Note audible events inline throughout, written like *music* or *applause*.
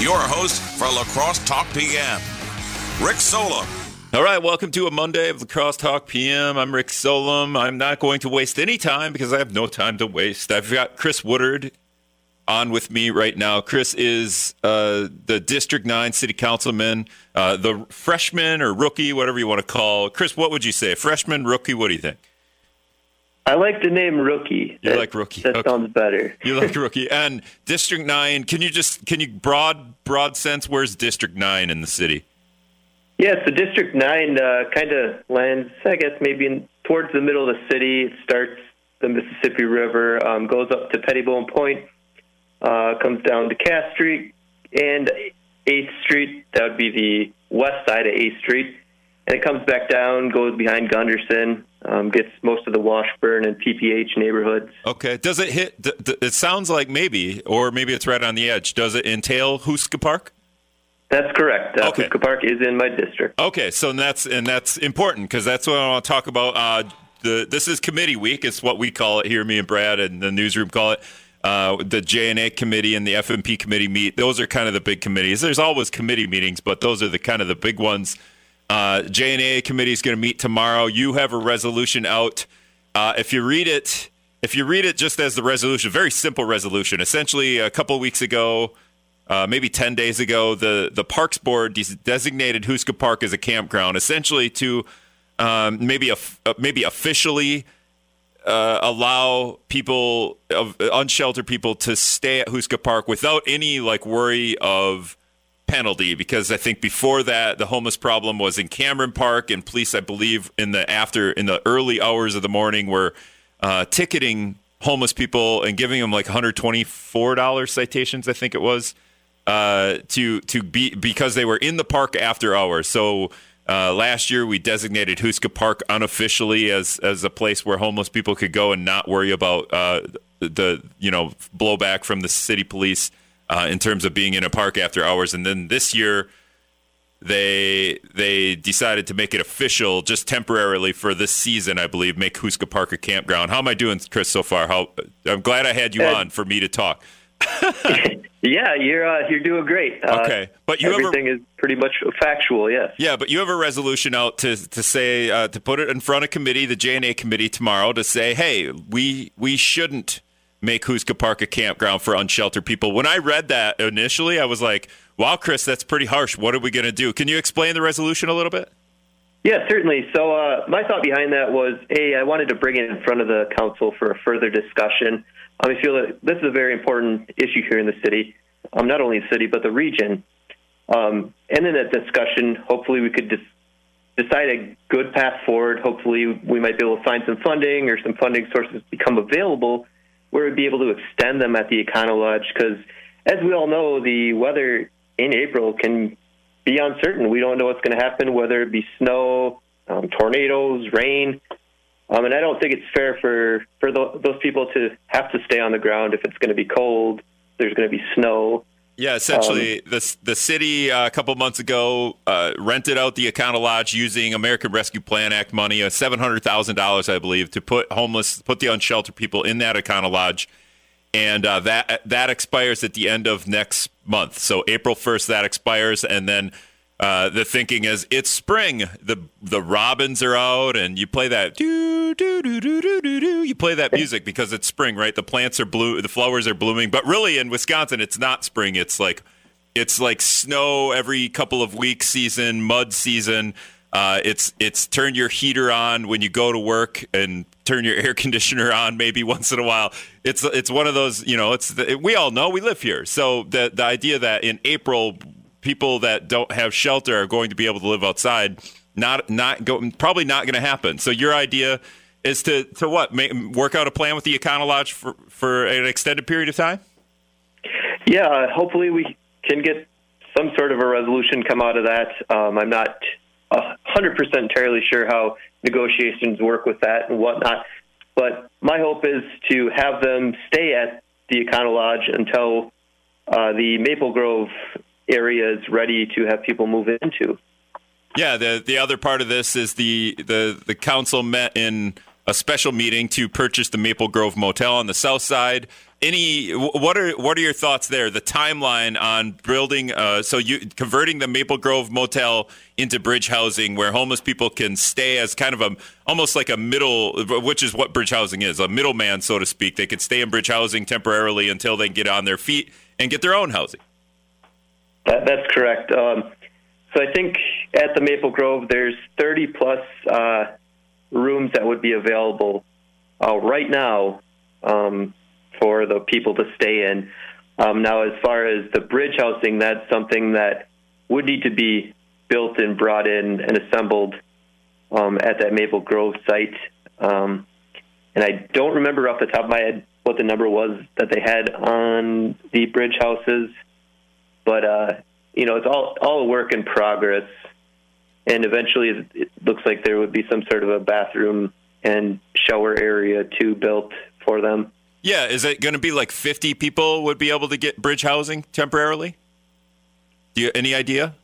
your host for Lacrosse Talk PM, Rick Solem. All right, welcome to a Monday of Lacrosse Talk PM. I'm Rick Solem. I'm not going to waste any time because I have no time to waste. I've got Chris Woodard on with me right now. Chris is uh, the District 9 City Councilman, uh, the freshman or rookie, whatever you want to call. Chris, what would you say? Freshman, rookie, what do you think? I like the name rookie. You that, like rookie. That Okay. sounds better. You like rookie. And District 9, can you just, can you broad, broad sense, where's District 9 in the city? Yeah, so District 9 uh, kind of lands, I guess, maybe in, towards the middle of the city. It starts the Mississippi River, um, goes up to Pettibone Point, uh, comes down to Cass Street and 8th Street. That would be the west side of 8th Street. And it comes back down, goes behind Gundersen, um, gets most of the Washburn and PPH neighborhoods. Okay. Does it hit? It sounds like maybe, or maybe it's right on the edge. Does it entail Houska Park? That's correct. Uh, Okay. Houska Park is in my district. Okay, so that's and that's important because that's what I want to talk about. Uh, the this is committee week. It's what we call it here. Me and Brad and the newsroom call it. Uh, the J and A committee and the FMP committee meet. Those are kind of the big committees. There's always committee meetings, but those are the kind of the big ones. Uh, J and A committee is going to meet tomorrow. You have a resolution out. Uh, if you read it, if you read it just as the resolution, very simple resolution. Essentially, a couple weeks ago, uh, maybe 10 days ago, the, the Parks Board des- designated Houska Park as a campground, essentially to um, maybe, of maybe officially uh, allow people, of unsheltered people, to stay at Houska Park without any like worry of penalty. Because I think before that, the homeless problem was in Cameron Park, and police, I believe, in the after in the early hours of the morning were uh, ticketing homeless people and giving them like $124 citations, I think it was uh, to to be because they were in the park after hours. So uh, last year we designated Houska Park unofficially as as a place where homeless people could go and not worry about uh, the you know blowback from the city police uh, in terms of being in a park after hours. And then this year they they decided to make it official just temporarily for this season, I believe, make Houska Park a campground. How am I doing, Chris, so far? How I'm glad I had you Uh, on for me to talk. *laughs* Yeah, you're uh, you're doing great. Uh, Okay, but you have a- everything is pretty much factual. Yes. Yeah, but you have a resolution out to to say uh, to put it in front of committee, the J and A committee tomorrow, to say, hey, we we shouldn't make Houska Park a campground for unsheltered people. When I read that initially, I was like, wow, Chris, that's pretty harsh. What are we going to do? Can you explain the resolution a little bit? Yeah, certainly. So uh, my thought behind that was, a, I wanted to bring it in front of the council for a further discussion. I feel that this is a very important issue here in the city, um, not only the city but the region. Um, and in that discussion, hopefully we could dis- decide a good path forward. Hopefully we might be able to find some funding or some funding sources become available where we'd be able to extend them at the Econo Lodge because, as we all know, the weather in April can be uncertain. We don't know what's going to happen, whether it be snow, um, tornadoes, rain. Um, and I don't think it's fair for for tho- those people to have to stay on the ground if it's going to be cold. There's going to be snow. Yeah, essentially, the the city uh, a couple months ago uh, rented out the Econo Lodge using American Rescue Plan Act money, uh, seven hundred thousand dollars, I believe, to put homeless, put the unsheltered people in that Econo Lodge, and uh, that that expires at the end of next month. So April first, that expires, and then uh, the thinking is it's spring. the The robins are out, and you play that do do do do do do do. You play that music because it's spring, right? The plants are blue, the flowers are blooming. But really, in Wisconsin, it's not spring. It's like it's like snow every couple of weeks season, mud season. Uh, it's it's turn your heater on when you go to work and turn your *laughs* air conditioner on maybe once in a while. It's it's one of those you know. It's the, we all know we live here, so the the idea that in April people that don't have shelter are going to be able to live outside not not go probably not going to happen. So your idea is to to what make, work out a plan with the Econo Lodge for for an extended period of time. Yeah, hopefully we can get some sort of a resolution come out of that. Um, I'm not a hundred percent entirely sure how negotiations work with that and whatnot, but my hope is to have them stay at the Econo Lodge until uh, the Maple Grove area is ready to have people move into. Yeah, the the other part of this is the the the council met in a special meeting to purchase the Maple Grove Motel on the south side. any what are what are your thoughts there? The timeline on building, uh, so you converting the Maple Grove Motel into bridge housing, where homeless people can stay as kind of a almost like a middle, which is what bridge housing is, a middleman, so to speak. They could stay in bridge housing temporarily until they get on their feet and get their own housing. That, that's correct. Um, so I think at the Maple Grove, there's 30 plus uh, rooms that would be available uh, right now. Um, for the people to stay in. Um, now, as far as the bridge housing, that's something that would need to be built and brought in and assembled um, at that Maple Grove site. Um, and I don't remember off the top of my head what the number was that they had on the bridge houses, but uh, you know, it's all all a work in progress. And eventually, it looks like there would be some sort of a bathroom and shower area too built for them. Yeah, is it going to be like 50 people would be able to get bridge housing temporarily? Do you any idea?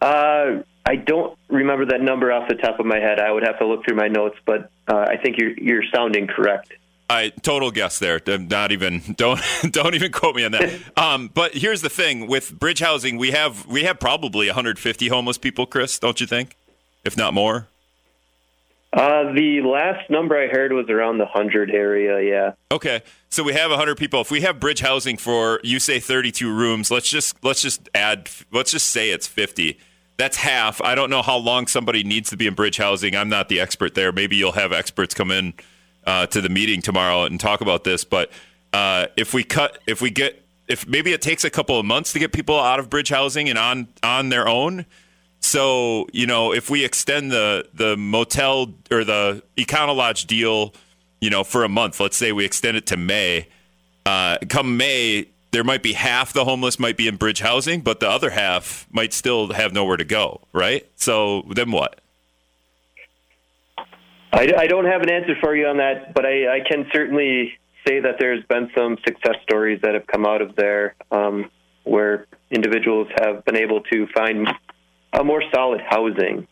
Uh, I don't remember that number off the top of my head. I would have to look through my notes, but uh, I think you're you're sounding correct. I total guess there. Not even don't *laughs* don't even quote me on that. *laughs* Um, but here's the thing with bridge housing, we have we have probably 150 homeless people, Chris. Don't you think? If not more. Uh, the last number I heard was around the 100 area, yeah. Okay. So we have 100 people. If we have bridge housing for you say 32 rooms, let's just let's just add let's just say it's 50. That's half. I don't know how long somebody needs to be in bridge housing. I'm not the expert there. Maybe you'll have experts come in uh, to the meeting tomorrow and talk about this, but uh, if we cut if we get if maybe it takes a couple of months to get people out of bridge housing and on on their own, so you know, if we extend the the motel or the Econolodge deal, you know, for a month, let's say we extend it to May. Uh, come May, there might be half the homeless might be in bridge housing, but the other half might still have nowhere to go. Right? So then what? I, I don't have an answer for you on that, but I, I can certainly say that there's been some success stories that have come out of there um, where individuals have been able to find a more solid housing.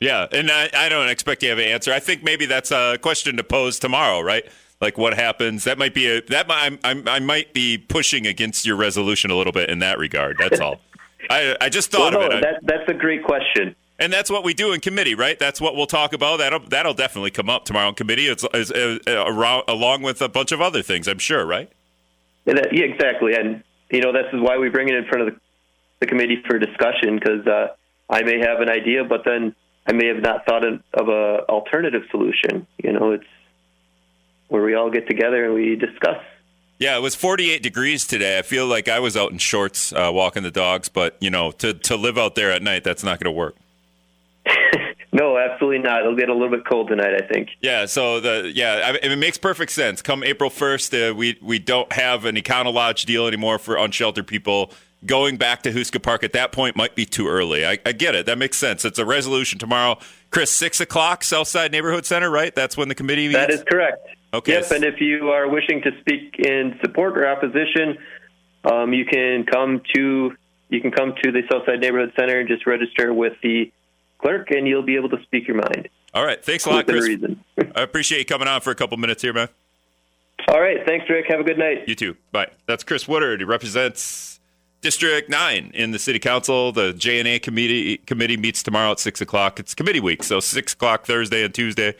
Yeah, and I, I don't expect you to have an answer. I think maybe that's a question to pose tomorrow, right? Like what happens? That might be a that I, I, I might be pushing against your resolution a little bit in that regard. That's all. *laughs* I I just thought well, no, of it. That, that's a great question. And that's what we do in committee, right? That's what we'll talk about. That'll that'll definitely come up tomorrow in committee. It's, it's, it's uh, around, along with a bunch of other things, I'm sure, right? Yeah, yeah, exactly. And you know, this is why we bring it in front of the the committee for discussion because uh, I may have an idea, but then I may have not thought of, of a alternative solution. You know, it's where we all get together and we discuss. Yeah, it was 48 degrees today. I feel like I was out in shorts uh, walking the dogs, but you know, to to live out there at night, that's not going to work. *laughs* no, absolutely not. It'll get a little bit cold tonight, I think. Yeah. So the yeah, I, it makes perfect sense. Come April 1st, uh, we we don't have an Econo Lodge deal anymore for unsheltered people going back to Houska Park at that point might be too early. I, I, get it. That makes sense. It's a resolution tomorrow. Chris, 6 o'clock, Southside Neighborhood Center, right? That's when the committee meets? That is correct. Okay. Yes, and if you are wishing to speak in support or opposition, um, you can come to you can come to the Southside Neighborhood Center and just register with the clerk, and you'll be able to speak your mind. All right. Thanks a lot, Chris. I appreciate you coming on for a couple minutes here, man. All right. Thanks, Rick. Have a good night. You too. Bye. That's Chris Woodard. He represents District 9 in the City Council. The J&A committee, committee meets tomorrow at 6 o'clock. It's committee week, so 6 o'clock Thursday and Tuesday,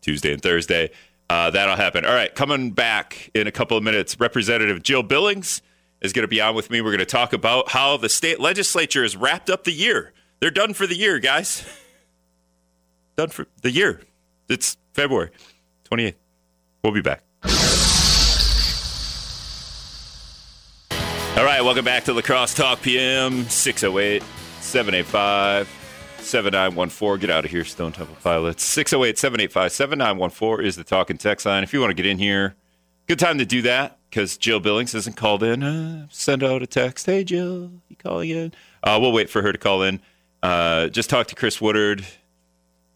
Tuesday and Thursday. Uh, that'll happen. All right, coming back in a couple of minutes, Representative Jill Billings is going to be on with me. We're going to talk about how the state legislature has wrapped up the year. They're done for the year, guys. done for the year. It's February 28th. We'll be back. All right, welcome back to Lacrosse Talk PM 608 785 7914. Get out of here, Stone Temple Pilots. 608 785 7914 is the talk and text line. If you want to get in here, good time to do that because Jill Billings hasn't called in. Uh, send out a text. Hey, Jill, you calling in? Uh, we'll wait for her to call in. Uh, just talk to Chris Woodard.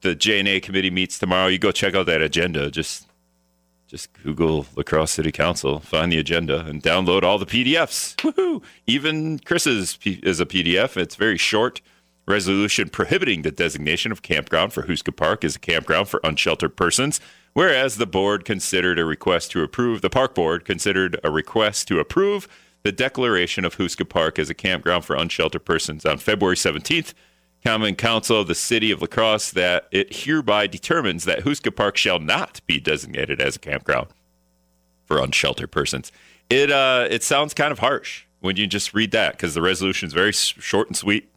The J&A committee meets tomorrow. You go check out that agenda. Just just Google La Crosse City Council, find the agenda, and download all the PDFs. Woohoo! Even Chris's is a PDF. It's very short. Resolution prohibiting the designation of campground for Houska Park as a campground for unsheltered persons Whereas the board considered a request to approve, the park board considered a request to approve the declaration of Houska Park as a campground for unsheltered persons on February 17th. Common Council of the City of La Crosse that it hereby determines that Houska Park shall not be designated as a campground for unsheltered persons. It uh, it sounds kind of harsh when you just read that because the resolution is very short and sweet.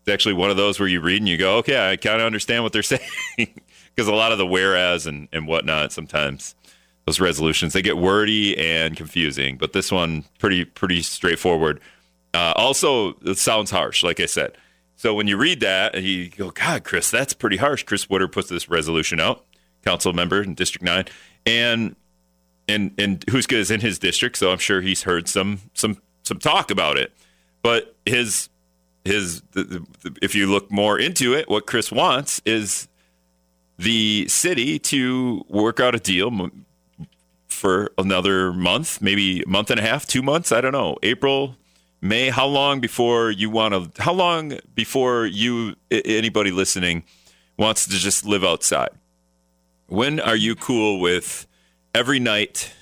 It's actually one of those where you read and you go, okay, I kind of understand what they're *laughs* saying because a lot of the whereas and, and whatnot sometimes those resolutions they get wordy and confusing, but this one pretty pretty straightforward. Uh, also, it sounds harsh, like I said. So when you read that, you go, God, Chris, that's pretty harsh. Chris Woodard puts this resolution out, council member in District Nine, and and and Houska is in his district, so I'm sure he's heard some some some talk about it. But his his the, the, if you look more into it, what Chris wants is the city to work out a deal for another month, maybe a month and a half, two months. I don't know. April, May, how long before you want to, how long before you, anybody listening, wants to just live outside? When are you cool with every night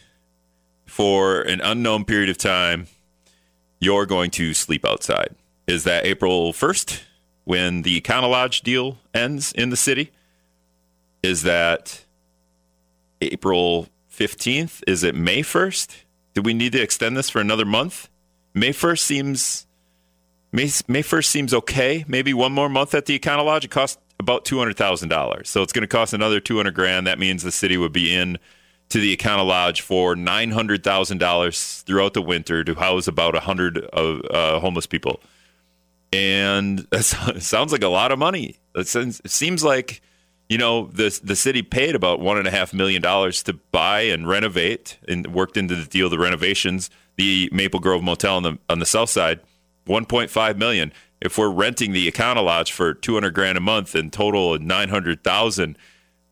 for an unknown period of time, you're going to sleep outside? Is that April 1st when the Econo Lodge deal ends in the city? Is that April 15th? Is it May 1st? Do we need to extend this for another month? May 1st seems May, May 1st seems okay. Maybe one more month at the Econo Lodge. It costs about $200,000. So it's going to cost another 200 grand. That means the city would be in to the Econo Lodge for $900,000 throughout the winter to house about 100 of uh, homeless people. And *laughs* that sounds like a lot of money. It seems like, you know, the, the city paid about $1.5 million to buy and renovate and worked into the deal the renovations the Maple Grove Motel on the on the south side, 1.5 million. If we're renting the Econo Lodge for 200 grand a month and total 900,000,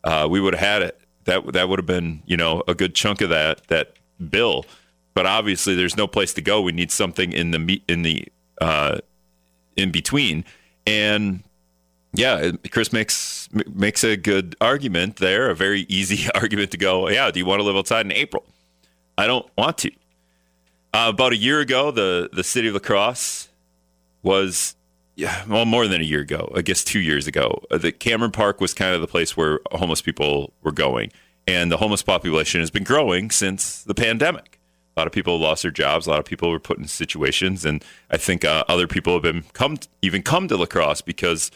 uh, we would have had it. That that would have been you know a good chunk of that that bill. But obviously, there's no place to go. We need something in the in the uh, in between. And yeah, Chris makes makes a good argument there, a very easy *laughs* argument to go. Yeah, do you want to live outside in April? I don't want to. Uh, about a year ago, the the city of La Crosse was, yeah, well, more than a year ago. I guess two years ago. Uh, the Cameron Park was kind of the place where homeless people were going, and the homeless population has been growing since the pandemic. A lot of people lost their jobs. A lot of people were put in situations, and I think uh, other people have been come even come to La Crosse because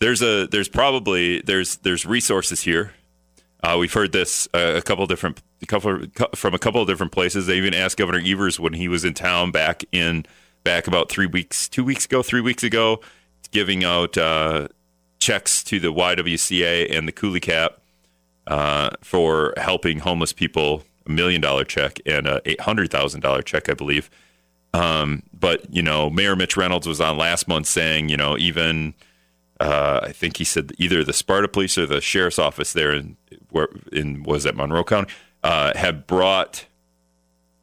there's a there's probably there's there's resources here uh, we've heard this uh, a couple different a couple from a couple of different places. They even asked Governor Evers when he was in town back in back about three weeks, two weeks ago, three weeks ago, giving out uh, checks to the YWCA and the Couleecap uh, for helping homeless people. A million dollar check and a eight hundred thousand dollar check, I believe. Um, but you know, Mayor Mitch Reynolds was on last month saying, you know, even uh, I think he said either the Sparta Police or the Sheriff's Office there in where in was at Monroe County uh, had brought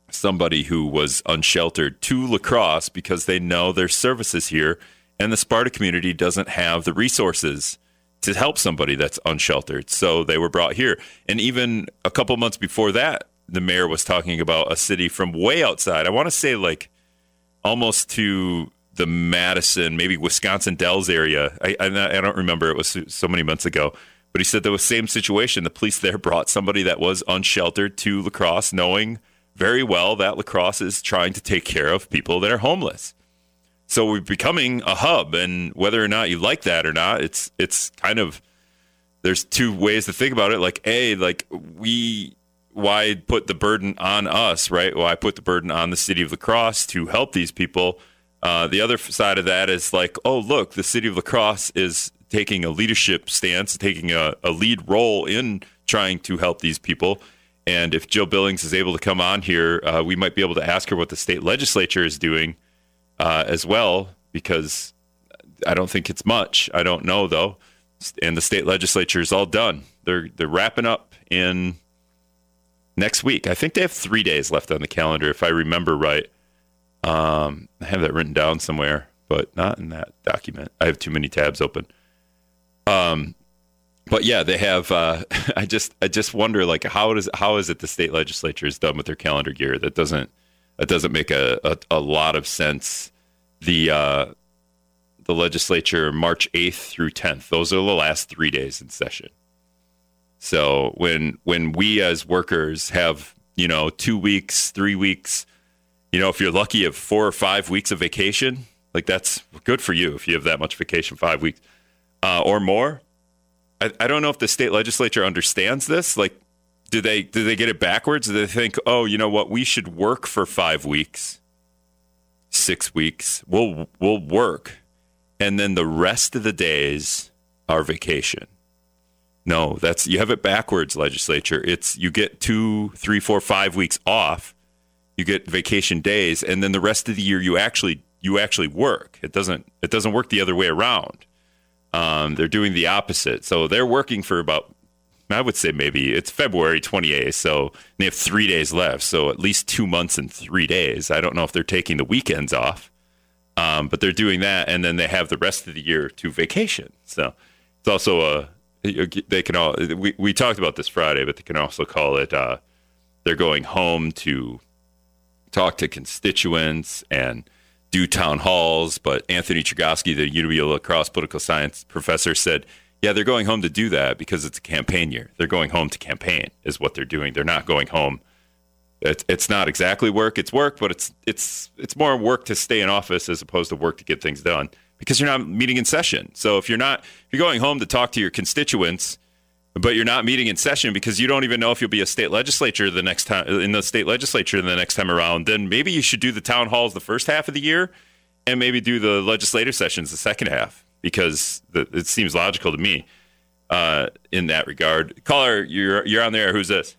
somebody who was unsheltered to lacrosse because they know there's services here, and the Sparta community doesn't have the resources to help somebody that's unsheltered. So they were brought here, and even a couple months before that, the mayor was talking about a city from way outside. I want to say like almost to the Madison, maybe Wisconsin Dells area. I, I, I don't remember. It was so many months ago. But he said was same situation. The police there brought somebody that was unsheltered to lacrosse, knowing very well that lacrosse is trying to take care of people that are homeless. So we're becoming a hub, and whether or not you like that or not, it's it's kind of there's two ways to think about it. Like a, like we why put the burden on us, right? Why put the burden on the city of Lacrosse to help these people uh, the other side of that is like, oh, look, the city of Lacrosse is taking a leadership stance, taking a, a lead role in trying to help these people. And if Jill Billings is able to come on here, uh, we might be able to ask her what the state legislature is doing uh, as well, because I don't think it's much. I don't know though. And the state legislature is all done. They're they're wrapping up in next week. I think they have three days left on the calendar, if I remember right. Um, I have that written down somewhere, but not in that document. I have too many tabs open. Um, but yeah, they have. Uh, *laughs* I just I just wonder like how does how is it the state legislature is done with their calendar year? That doesn't that doesn't make a, a, a lot of sense. The uh, the legislature March eighth through tenth; those are the last three days in session. So when when we as workers have you know two weeks, three weeks, you know if you're lucky, of four or five weeks of vacation, like that's good for you if you have that much vacation, five weeks uh, or more I, I don't know if the state legislature understands this. Like, do they do they get it backwards? Do they think, oh, you know what, we should work for five weeks, six weeks. We'll we'll work, and then the rest of the days are vacation. No, that's you have it backwards, legislature. It's you get two, three, four, five weeks off. You get vacation days, and then the rest of the year you actually you actually work. It doesn't it doesn't work the other way around. Um, they're doing the opposite. So they're working for about, I would say maybe it's February 28th. So they have three days left. So at least two months and three days. I don't know if they're taking the weekends off, um, but they're doing that. And then they have the rest of the year to vacation. So it's also a, they can all, we, we talked about this Friday, but they can also call it, uh, they're going home to talk to constituents and, do town halls, but Anthony Chergosky, the UW La Crosse political science professor, said, yeah, they're going home to do that because it's a campaign year. They're going home to campaign, is what they're doing. They're not going home. It's, it's not exactly work. It's work, but it's it's it's more work to stay in office as opposed to work to get things done because you're not meeting in session. So if you're not if you're going home to talk to your constituents, but you're not meeting in session because you don't even know if you'll be a state legislature the next time in the state legislature the next time around, then maybe you should do the town halls the first half of the year and maybe do the legislative sessions the second half because the, it seems logical to me uh, in that regard. Caller, you're you're on there. Who's this?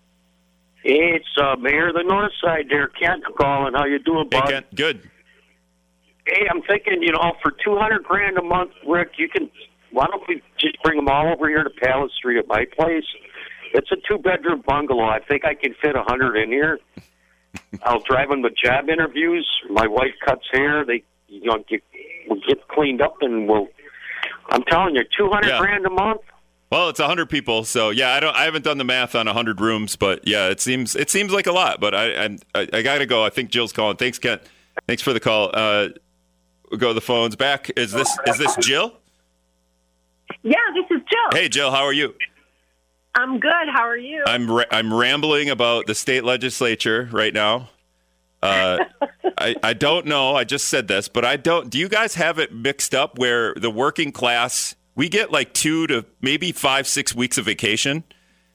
It's uh, Mayor of the North Side there, Kent calling. How you doing, bud? Hey, Kent. Good. Hey, I'm thinking, you know, for two hundred grand a month, Rick, you can why don't we just bring them all over here to Palace Street at my place? It's a two bedroom bungalow. I think I can fit a hundred in here. *laughs* I'll drive them to job interviews. My wife cuts hair. They, you know, get, we'll get cleaned up, and we'll. I'm telling you, two hundred yeah. grand a month. Well, it's a hundred people, so yeah, I don't. I haven't done the math on a hundred rooms, but yeah, it seems it seems like a lot. But I I, I got to go. I think Jill's calling. Thanks, Kent. Thanks for the call. Uh, we'll go to the phones back. Is this is this Jill? Yeah, this is Jill. Hey, Jill, how are you? I'm good. How are you? I'm ra- I'm rambling about the state legislature right now. Uh, *laughs* I I don't know. I just said this, but I don't. Do you guys have it mixed up where the working class we get like two to maybe five six weeks of vacation?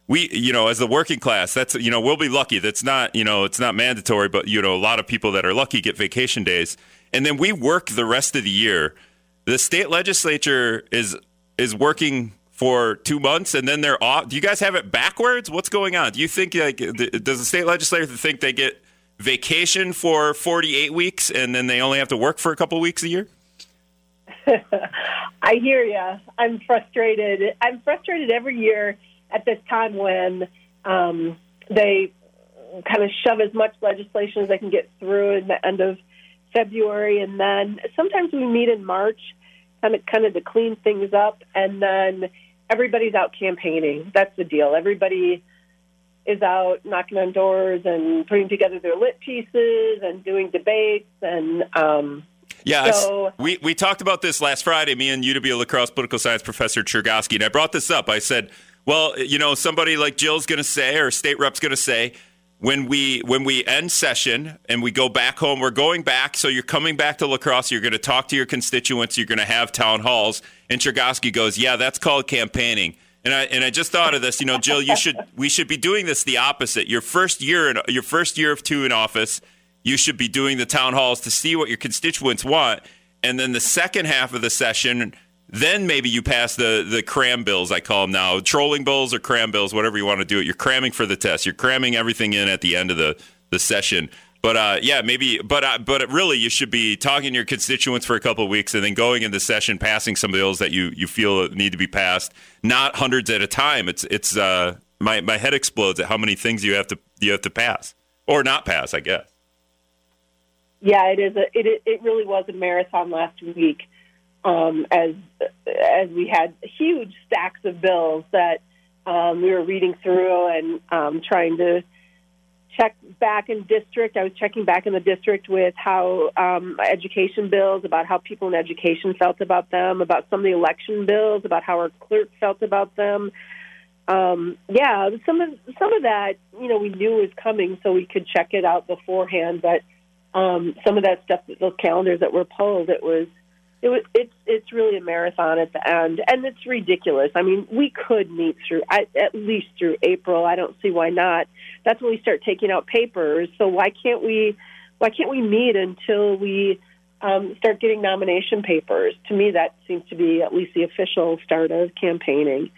We you know as the working class that's you know we'll be lucky. That's not you know it's not mandatory, but you know a lot of people that are lucky get vacation days, and then we work the rest of the year. The state legislature is is working for two months and then they're off. Do you guys have it backwards? What's going on? Do you think like does the state legislature think they get vacation for 48 weeks and then they only have to work for a couple weeks a year? *laughs* I hear you. I'm frustrated. I'm frustrated every year at this time when um, they kind of shove as much legislation as they can get through in the end of February, and then sometimes we meet in March kind of kind of to clean things up, and then everybody's out campaigning. That's the deal. Everybody is out knocking on doors and putting together their lit pieces and doing debates and. Um, yeah, so, we we talked about this last Friday. Me and UW La Crosse political science professor Chergosky, and I brought this up. I said, well, you know, somebody like Jill's going to say, or state rep's going to say, when we when we end session and we go back home, we're going back. So you're coming back to lacrosse. You're going to talk to your constituents. You're going to have town halls. And Chergosky goes, "Yeah, that's called campaigning." And I and I just thought of this. You know, Jill, you should we should be doing this the opposite. Your first year in your first year of two in office, you should be doing the town halls to see what your constituents want. And then the second half of the session, then maybe you pass the the cram bills. I call them now trolling bills or cram bills, whatever you want to do it. You're cramming for the test. You're cramming everything in at the end of the the session. But uh, yeah, maybe. But uh, but really, you should be talking to your constituents for a couple of weeks, and then going into session, passing some bills that you you feel need to be passed. Not hundreds at a time. It's it's uh, my my head explodes at how many things you have to you have to pass or not pass. I guess. Yeah, it is. A, it it really was a marathon last week um, as as we had huge stacks of bills that um, we were reading through and um, trying to check back in district. I was checking back in the district with how um, education bills, about how people in education felt about them, about some of the election bills, about how our clerk felt about them. Um, yeah, some of some of that, you know, we knew was coming, so we could check it out beforehand. But um, some of that stuff, those calendars that were pulled, it was it was it's it's really a marathon at the end, and it's ridiculous. I mean, we could meet through at, at least through April. I don't see why not. That's when we start taking out papers. So why can't we why can't we meet until we um, start getting nomination papers? To me, that seems to be at least the official start of campaigning.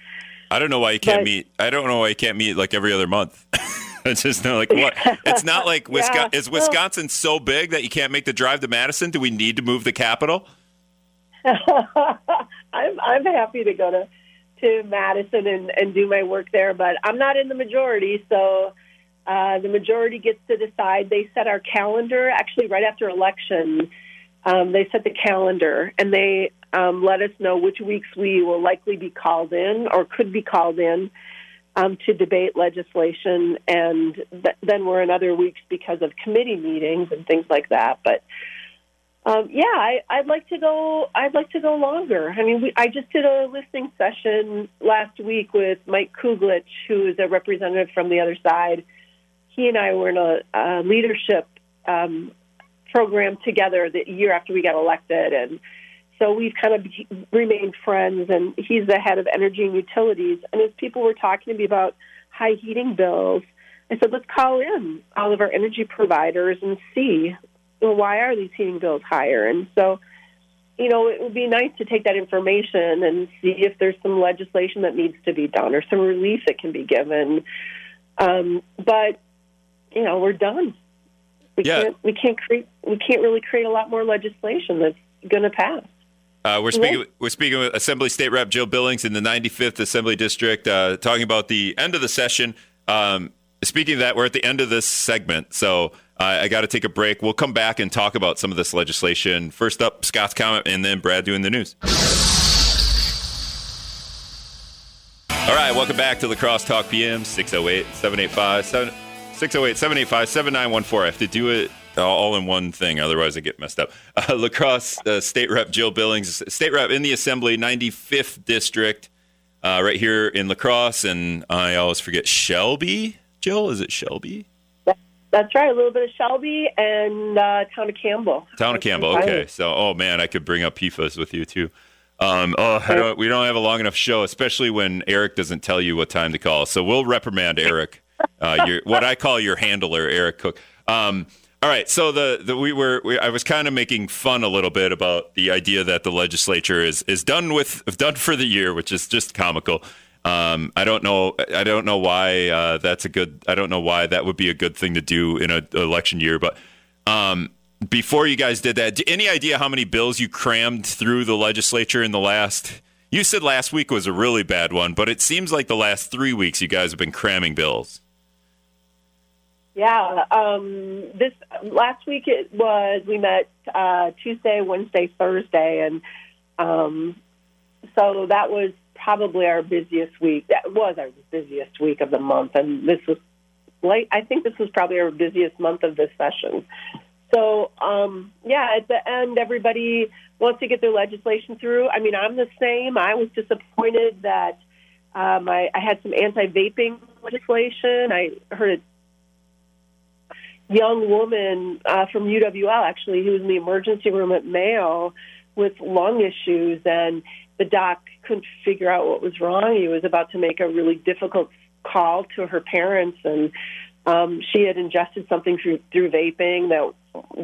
I don't know why you can't but, meet. I don't know why you can't meet like every other month. *laughs* it's just not like what. *laughs* It's not like Wisconsin. Yeah. Is Wisconsin so big that you can't make the drive to Madison? Do we need to move the capital? *laughs* I'm I'm happy to go to to Madison and and do my work there, but I'm not in the majority, so uh, the majority gets to decide. They set our calendar actually right after election. Um, they set the calendar and they um, let us know which weeks we will likely be called in or could be called in um, to debate legislation, and th- then we're in other weeks because of committee meetings and things like that. But um, yeah, I, I'd like to go. I'd like to go longer. I mean, we, I just did a listening session last week with Mike Kuglitsch, who is a representative from the other side. He and I were in a, a leadership um, program together the year after we got elected, and so we've kind of remained friends. And he's the head of energy and utilities. And as people were talking to me about high heating bills, I said, let's call in all of our energy providers and see well, why are these heating bills higher? And so, you know, it would be nice to take that information and see if there's some legislation that needs to be done or some relief that can be given. Um, but you know, we're done. We yeah. can't. We can't create. We can't really create a lot more legislation that's going to pass. Uh, we're speaking. We're speaking with Assembly State Rep Jill Billings in the 95th Assembly District, uh, talking about the end of the session. Um, speaking of that, we're at the end of this segment, so uh, I got to take a break. We'll come back and talk about some of this legislation. First up, Scott's comment, and then Brad doing the news. All right, welcome back to La Crosse Talk PM, 608 785 608 785 7914. I have to do it all in one thing, otherwise I get messed up. Uh, La Crosse uh, State Rep Jill Billings, State Rep in the Assembly, 95th District, uh, right here in Lacrosse, And I always forget Shelby. Jill, is it Shelby? That's right. A little bit of Shelby and uh, Town of Campbell. Town of Campbell. Okay. So, oh man, I could bring up PFAS with you too. Um, oh, don't, we don't have a long enough show, especially when Eric doesn't tell you what time to call. So we'll reprimand Eric, *laughs* uh, your, what I call your handler, Eric Cook. Um, all right. So the, the we were we, I was kind of making fun a little bit about the idea that the legislature is is done with done for the year, which is just comical. Um, I don't know. I don't know why uh, that's a good. I don't know why that would be a good thing to do in an election year. But um, before you guys did that, any idea how many bills you crammed through the legislature in the last? You said last week was a really bad one, but it seems like the last three weeks you guys have been cramming bills. Yeah, um, this last week it was we met uh, Tuesday, Wednesday, Thursday, and um, so that was probably our busiest week. That was our busiest week of the month, and this was late. I think this was probably our busiest month of this session. So, um, yeah, at the end, everybody wants to get their legislation through. I mean, I'm the same. I was disappointed that um, I, I had some anti-vaping legislation. I heard a young woman uh, from UWL, actually, who was in the emergency room at Mayo with lung issues, and the doc couldn't figure out what was wrong. He was about to make a really difficult call to her parents, and um, she had ingested something through through vaping that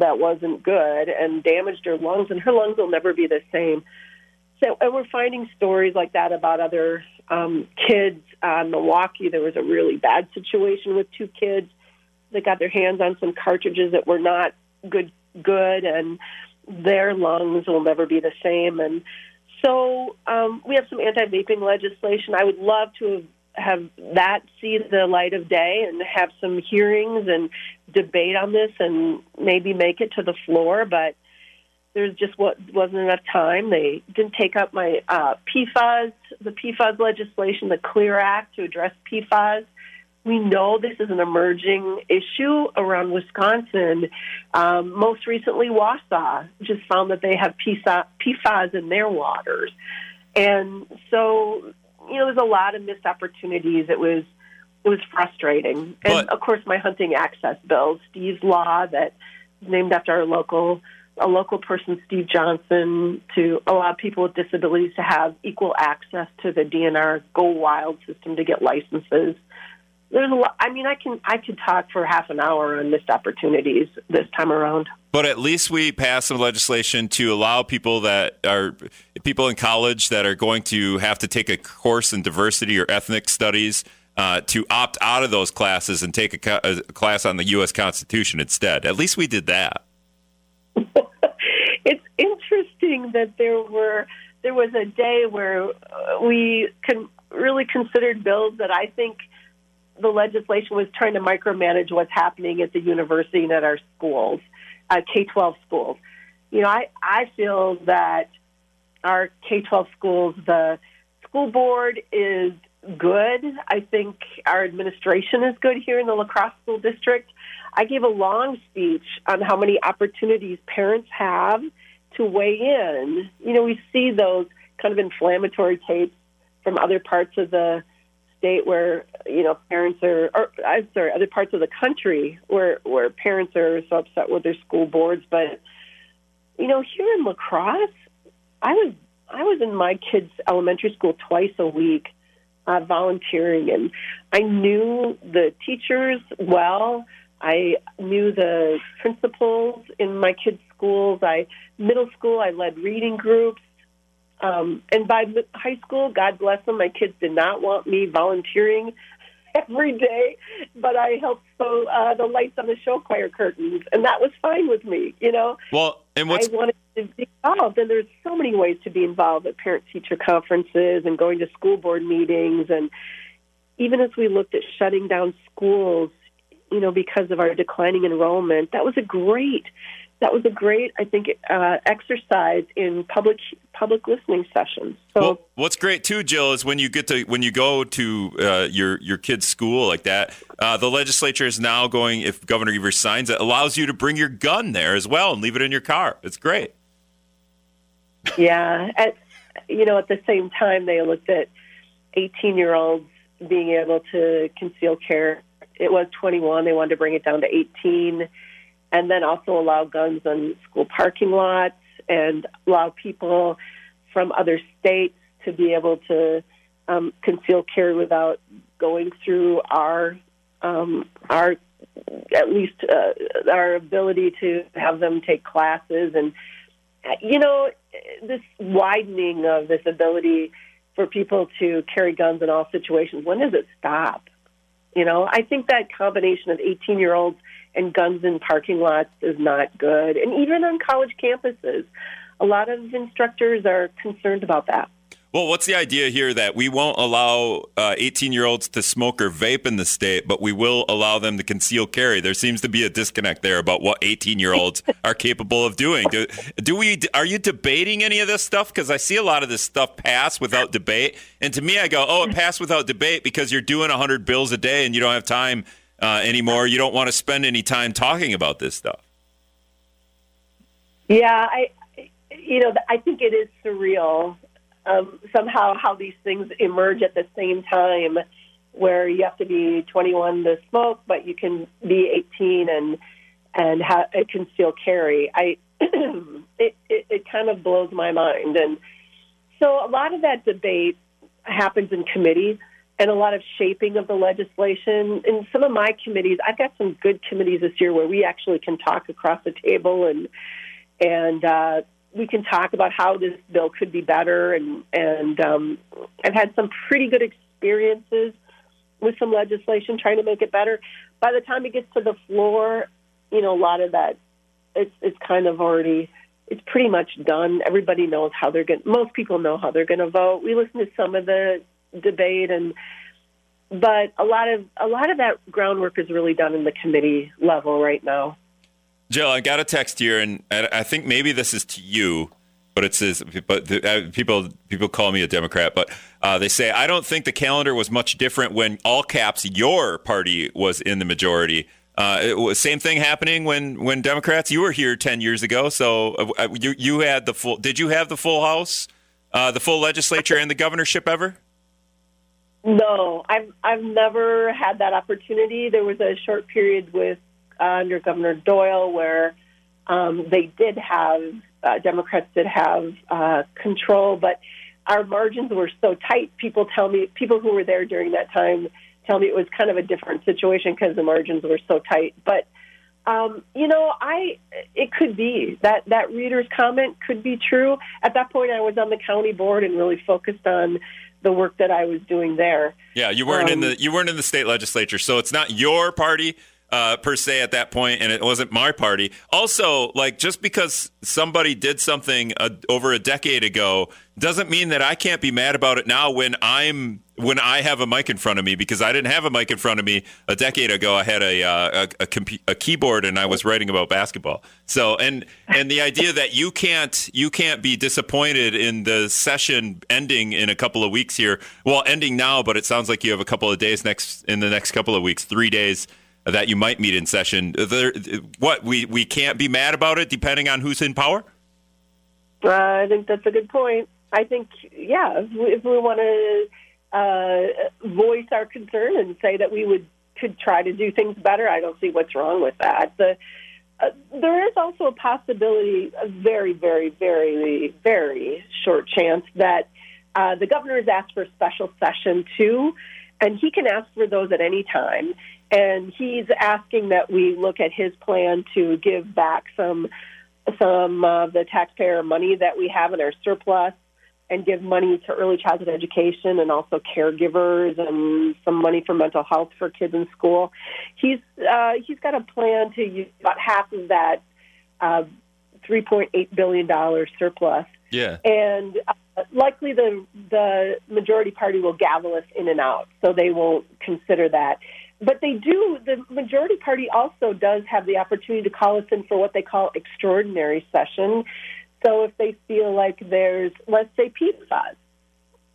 that wasn't good and damaged her lungs, and her lungs will never be the same. So, and we're finding stories like that about other um, kids. Uh, Milwaukee, there was a really bad situation with two kids that got their hands on some cartridges that were not good, good, and their lungs will never be the same. And so um, we have some anti-vaping legislation. I would love to have, have that see the light of day and have some hearings and debate on this and maybe make it to the floor. But there just what wasn't enough time. They didn't take up my uh, PFAS, the PFAS legislation, the Clear Act to address PFAS. We know this is an emerging issue around Wisconsin. Um, most recently, Wausau just found that they have PFAS in their waters. And so, you know, there's a lot of missed opportunities. It was it was frustrating. And But- of course, my hunting access bill, Steve's law that is named after our local a local person, Steve Johnson, to allow people with disabilities to have equal access to the DNR Go Wild system to get licenses. There's a lot. I mean, I can I could talk for half an hour on missed opportunities this time around. But at least we passed some legislation to allow people that are people in college that are going to have to take a course in diversity or ethnic studies uh, to opt out of those classes and take a, co- a class on the U.S. Constitution instead. At least we did that. *laughs* it's interesting that there were there was a day where uh, we con- really considered bills that I think the legislation was trying to micromanage what's happening at the university and at our schools, uh, K twelve schools. You know, I I feel that our K twelve schools, the school board is good. I think our administration is good here in the Lacrosse School District. I gave a long speech on how many opportunities parents have to weigh in. You know, we see those kind of inflammatory tapes from other parts of the state where you know parents are, or I'm sorry, other parts of the country where where parents are so upset with their school boards. But you know, here in Lacrosse, I was I was in my kids' elementary school twice a week, uh, volunteering, and I knew the teachers well. I knew the principals in my kids' schools. I middle school, I led reading groups. Um, and by high school, God bless them, my kids did not want me volunteering *laughs* every day, but I helped sew uh, the lights on the show choir curtains, and that was fine with me. You know, Well, and what's I wanted to be involved, and there's so many ways to be involved at parent-teacher conferences and going to school board meetings, and even as we looked at shutting down schools, you know, because of our declining enrollment, that was a great, that was a great, I think, uh, exercise in public public listening sessions. So. Well, what's great too, Jill, is when you get to when you go to uh, your your kid's school like that. Uh, the legislature is now going, if Governor Evers signs it, allows you to bring your gun there as well and leave it in your car. It's great. Yeah, at you know, at the same time, they looked at 18 year olds being able to conceal carry. It was 21. They wanted to bring it down to 18, and then also allow guns on school parking lots and allow people from other states to be able to um, conceal carry without going through our um, our at least uh, our ability to have them take classes. And you know this widening of this ability for people to carry guns in all situations when does it stop? You know i think that combination of 18 year olds and guns in parking lots is not good and even on college campuses a lot of instructors are concerned about that Well, what's the idea here that we won't allow uh, 18 year olds to smoke or vape in the state, but we will allow them to conceal carry? There seems to be a disconnect there about what 18 year olds *laughs* are capable of doing. Do, do we? Are you debating any of this stuff? Because I see a lot of this stuff pass without debate, and to me, I go, "Oh, it passed without debate because you're doing 100 bills a day and you don't have time uh, anymore. You don't want to spend any time talking about this stuff." Yeah, I, you know, I think it is surreal um, somehow how these things emerge at the same time, where you have to be 21 to smoke, but you can be 18 and and ha- it can still carry. I *clears throat* it, it it kind of blows my mind, and so a lot of that debate happens in committee and a lot of shaping of the legislation. In some of my committees, I've got some good committees this year where we actually can talk across the table and and uh, we can talk about how this bill could be better. And and um, I've had some pretty good experiences with some legislation trying to make it better. By the time it gets to the floor, you know, a lot of that it's it's kind of already it's pretty much done. Everybody knows how they're going. Most people know how they're going to vote. We listen to some of the debate and but a lot of a lot of that groundwork is really done in the committee level right now. Jill, I got a text here, and I think maybe this is to you, but it says, but the, uh, people people call me a Democrat, but uh, they say I don't think the calendar was much different when all caps your party was in the majority. Uh, it was same thing happening when when Democrats. You were here ten years ago, so uh, uh, you you had the full. Did you have the full House, uh, the full legislature, and the governorship ever? No, I've I've never had that opportunity. There was a short period with uh, under Governor Doyle where um, they did have uh, Democrats did have uh, control, but our margins were so tight. People tell me people who were there during that time tell me it was kind of a different situation because the margins were so tight. But um, you know, I it could be that that reader's comment could be true. At that point, I was on the county board and really focused on the work that I was doing there. Yeah, you weren't um, in the you weren't in the state legislature, so it's not your party uh, per se at that point, and it wasn't my party. Also, like just because somebody did something uh, over a decade ago doesn't mean that I can't be mad about it now when I'm when I have a mic in front of me because I didn't have a mic in front of me a decade ago. I had a uh, a, a, comp- a, keyboard and I was writing about basketball. So and and the idea that you can't you can't be disappointed in the session ending in a couple of weeks here. Well, ending now, but it sounds like you have a couple of days next in the next couple of weeks, three days that you might meet in session. There, what we we can't be mad about it, depending on who's in power. Uh, I think that's a good point. I think, yeah, if we, we want to uh, voice our concern and say that we would could try to do things better, I don't see what's wrong with that. The uh, there is also a possibility, a very, very, very, very short chance that uh, the governor has asked for a special session too, and he can ask for those at any time and he's asking that we look at his plan to give back some some of the taxpayer money that we have in our surplus and give money to early childhood education and also caregivers and some money for mental health for kids in school. He's uh, he's got a plan to use about half of that uh, three point eight billion dollars surplus. Yeah, and uh, likely the the majority party will gavel us in and out, so they won't consider that but they do. The majority party also does have the opportunity to call us in for what they call extraordinary session. So if they feel like there's, let's say, PFAS,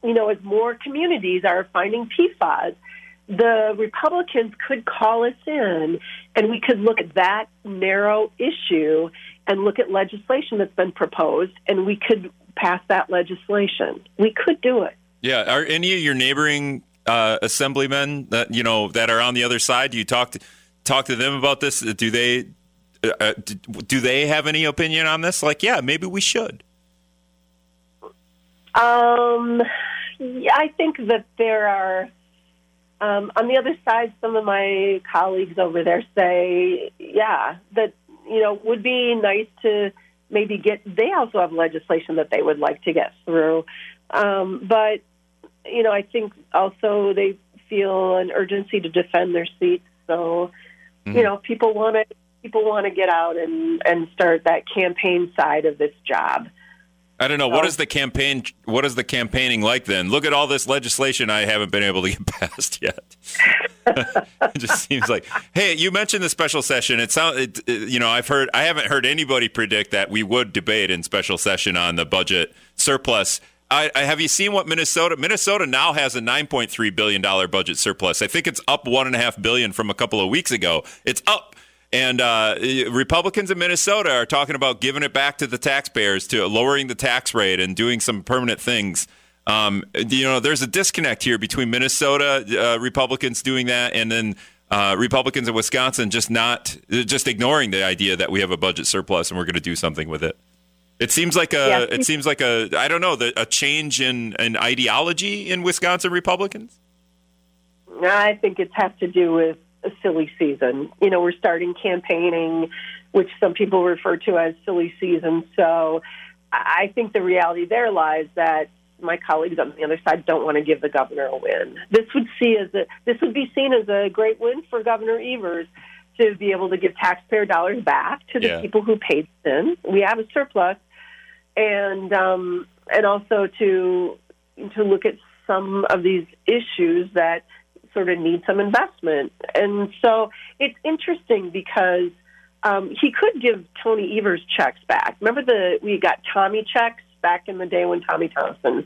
you know, as more communities are finding PFAS, the Republicans could call us in and we could look at that narrow issue and look at legislation that's been proposed and we could pass that legislation. We could do it. Yeah. Are any of your neighboring uh, assemblymen that you know that are on the other side? Do you talk to talk to them about this? Do they uh, uh do they have any opinion on this? Like, yeah, maybe we should. Um, yeah, I think that there are. Um, on the other side, some of my colleagues over there say, yeah, that you know would be nice to maybe get. They also have legislation that they would like to get through, um, but you know, I think also they feel an urgency to defend their seats. So, mm-hmm. you know, people want to people want to get out and and start that campaign side of this job. I don't know. What is the campaign? What is the campaigning like then? Look at all this legislation I haven't been able to get *laughs* passed yet. *laughs* it just seems like, hey, you mentioned the special session. It sounds, you know, I've heard, I haven't heard anybody predict that we would debate in special session on the budget surplus I, I, have you seen what Minnesota? Minnesota now has a 9.3 billion dollar budget surplus. I think it's up one and a half billion from a couple of weeks ago. It's up, and uh, Republicans in Minnesota are talking about giving it back to the taxpayers, to lowering the tax rate and doing some permanent things. Um, you know, there's a disconnect here between Minnesota uh, Republicans doing that and then uh, Republicans in Wisconsin just not just ignoring the idea that we have a budget surplus and we're going to do something with it. It seems like a. Yeah. It seems like a. I don't know. The, a change in an ideology in Wisconsin Republicans. I think it has to do with a silly season. You know, we're starting campaigning, which some people refer to as silly season. So, I think the reality there lies that my colleagues on the other side don't want to give the governor a win. This would see as a. This would be seen as a great win for Governor Evers to be able to give taxpayer dollars back to the yeah. people who paid them. We have a surplus and um, and also to to look at some of these issues that sort of need some investment. And so it's interesting because um, he could give Tony Evers checks back. Remember the we got Tommy checks back in the day when Tommy Thompson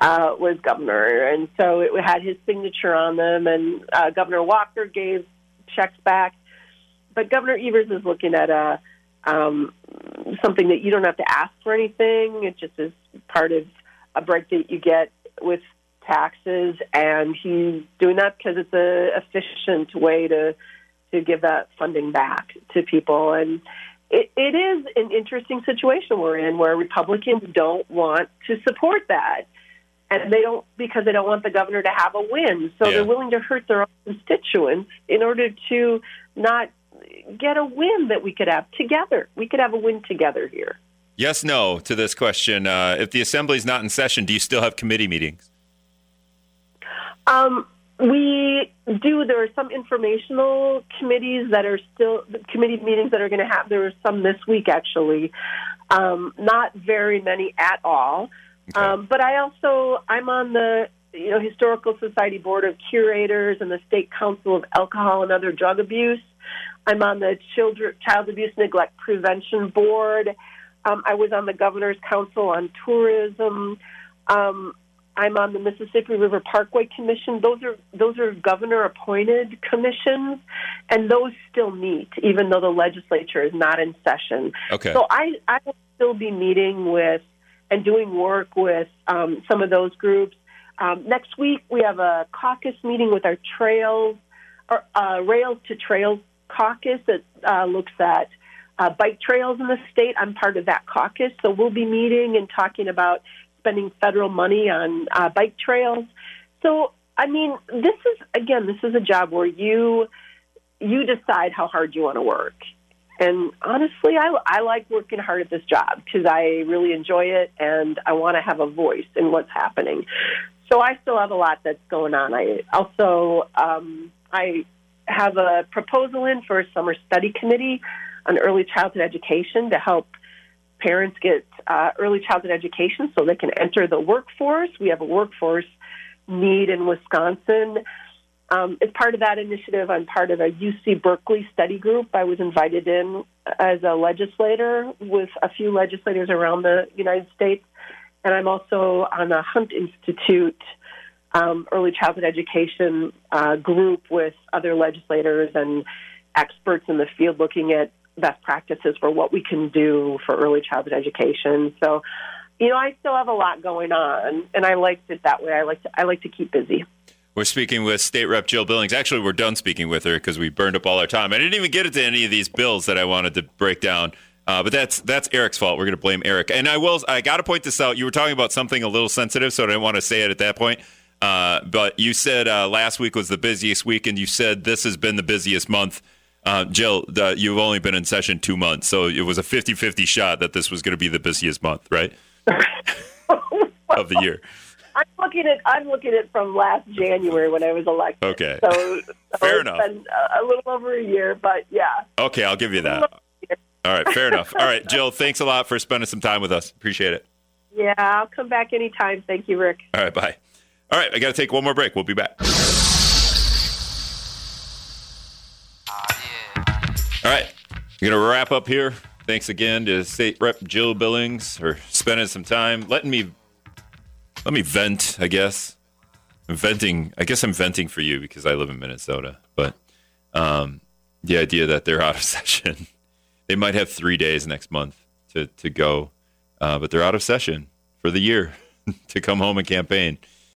uh, was governor, and so it had his signature on them. And uh, Governor Walker gave checks back, but Governor Evers is looking at a um, something that you don't have to ask for anything. It just is part of a break that you get with taxes, and he's doing that because it's an efficient way to to give that funding back to people. And it, it is an interesting situation we're in where Republicans don't want to support that. And they don't because they don't want the governor to have a win. So Yeah. they're willing to hurt their own constituents in order to not get a win that we could have together. We could have a win together here. Yes, no to this question. Uh, if the assembly is not in session, do you still have committee meetings? Um, we do. There are some informational committees that are still committee meetings that are going to have. There are some this week actually. Um, not very many at all. Okay. Um, but I also I'm on the you know historical society board of curators and the state council of alcohol and other drug abuse. I'm on the children child abuse neglect prevention board. Um, I was on the governor's council on tourism. Um, I'm on the Mississippi River Parkway Commission. Those are those are governor appointed commissions, and those still meet even though the legislature is not in session. Okay. So I I will still be meeting with and doing work with um, some of those groups. Um, next week we have a caucus meeting with our trails or uh, Rails to Trails caucus that uh, looks at uh, bike trails in the state. I'm part of that caucus, so we'll be meeting and talking about spending federal money on uh, bike trails. So, I mean, this is again, this is a job where you you decide how hard you want to work. And honestly, I, I like working hard at this job because I really enjoy it and I want to have a voice in what's happening. So I still have a lot that's going on. I also um, I have a proposal in for a summer study committee on early childhood education to help parents get uh, early childhood education so they can enter the workforce. We have a workforce need in Wisconsin. Um, as part of that initiative, I'm part of a UC Berkeley study group. I was invited in as a legislator with a few legislators around the United States, and I'm also on the Hunt Institute um, early childhood education uh, group with other legislators and experts in the field looking at best practices for what we can do for early childhood education. So, you know, I still have a lot going on, and I liked it that way. I like to I like to keep busy. We're speaking with State Rep Jill Billings. Actually, we're done speaking with her because we burned up all our time. I didn't even get into any of these bills that I wanted to break down. Uh, but that's that's Eric's fault. We're going to blame Eric. And I will. I got to point this out. You were talking about something a little sensitive, so I didn't want to say it at that point. Uh, but you said uh, last week was the busiest week, and you said this has been the busiest month. Uh, Jill, the, you've only been in session two months, so it was a 50 50 shot that this was going to be the busiest month, right? *laughs* of the year. I'm looking at I'm looking at from last January when I was elected. Okay. So, *laughs* so Fair it's enough. A little over a year, but yeah. Okay, I'll give you that. All right, fair enough. All right, *laughs* Jill, thanks a lot for spending some time with us. Appreciate it. Yeah, I'll come back anytime. Thank you, Rick. All right, bye. All right, I got to take one more break. We'll be back. All right, we're going to wrap up here. Thanks again to State Rep Jill Billings for spending some time, letting me let me vent. I guess I'm venting. I guess I'm venting for you because I live in Minnesota. But um, the idea that they're out of *laughs* session, they might have three days next month to to go, uh, but they're out of session for the year *laughs* to come home and campaign.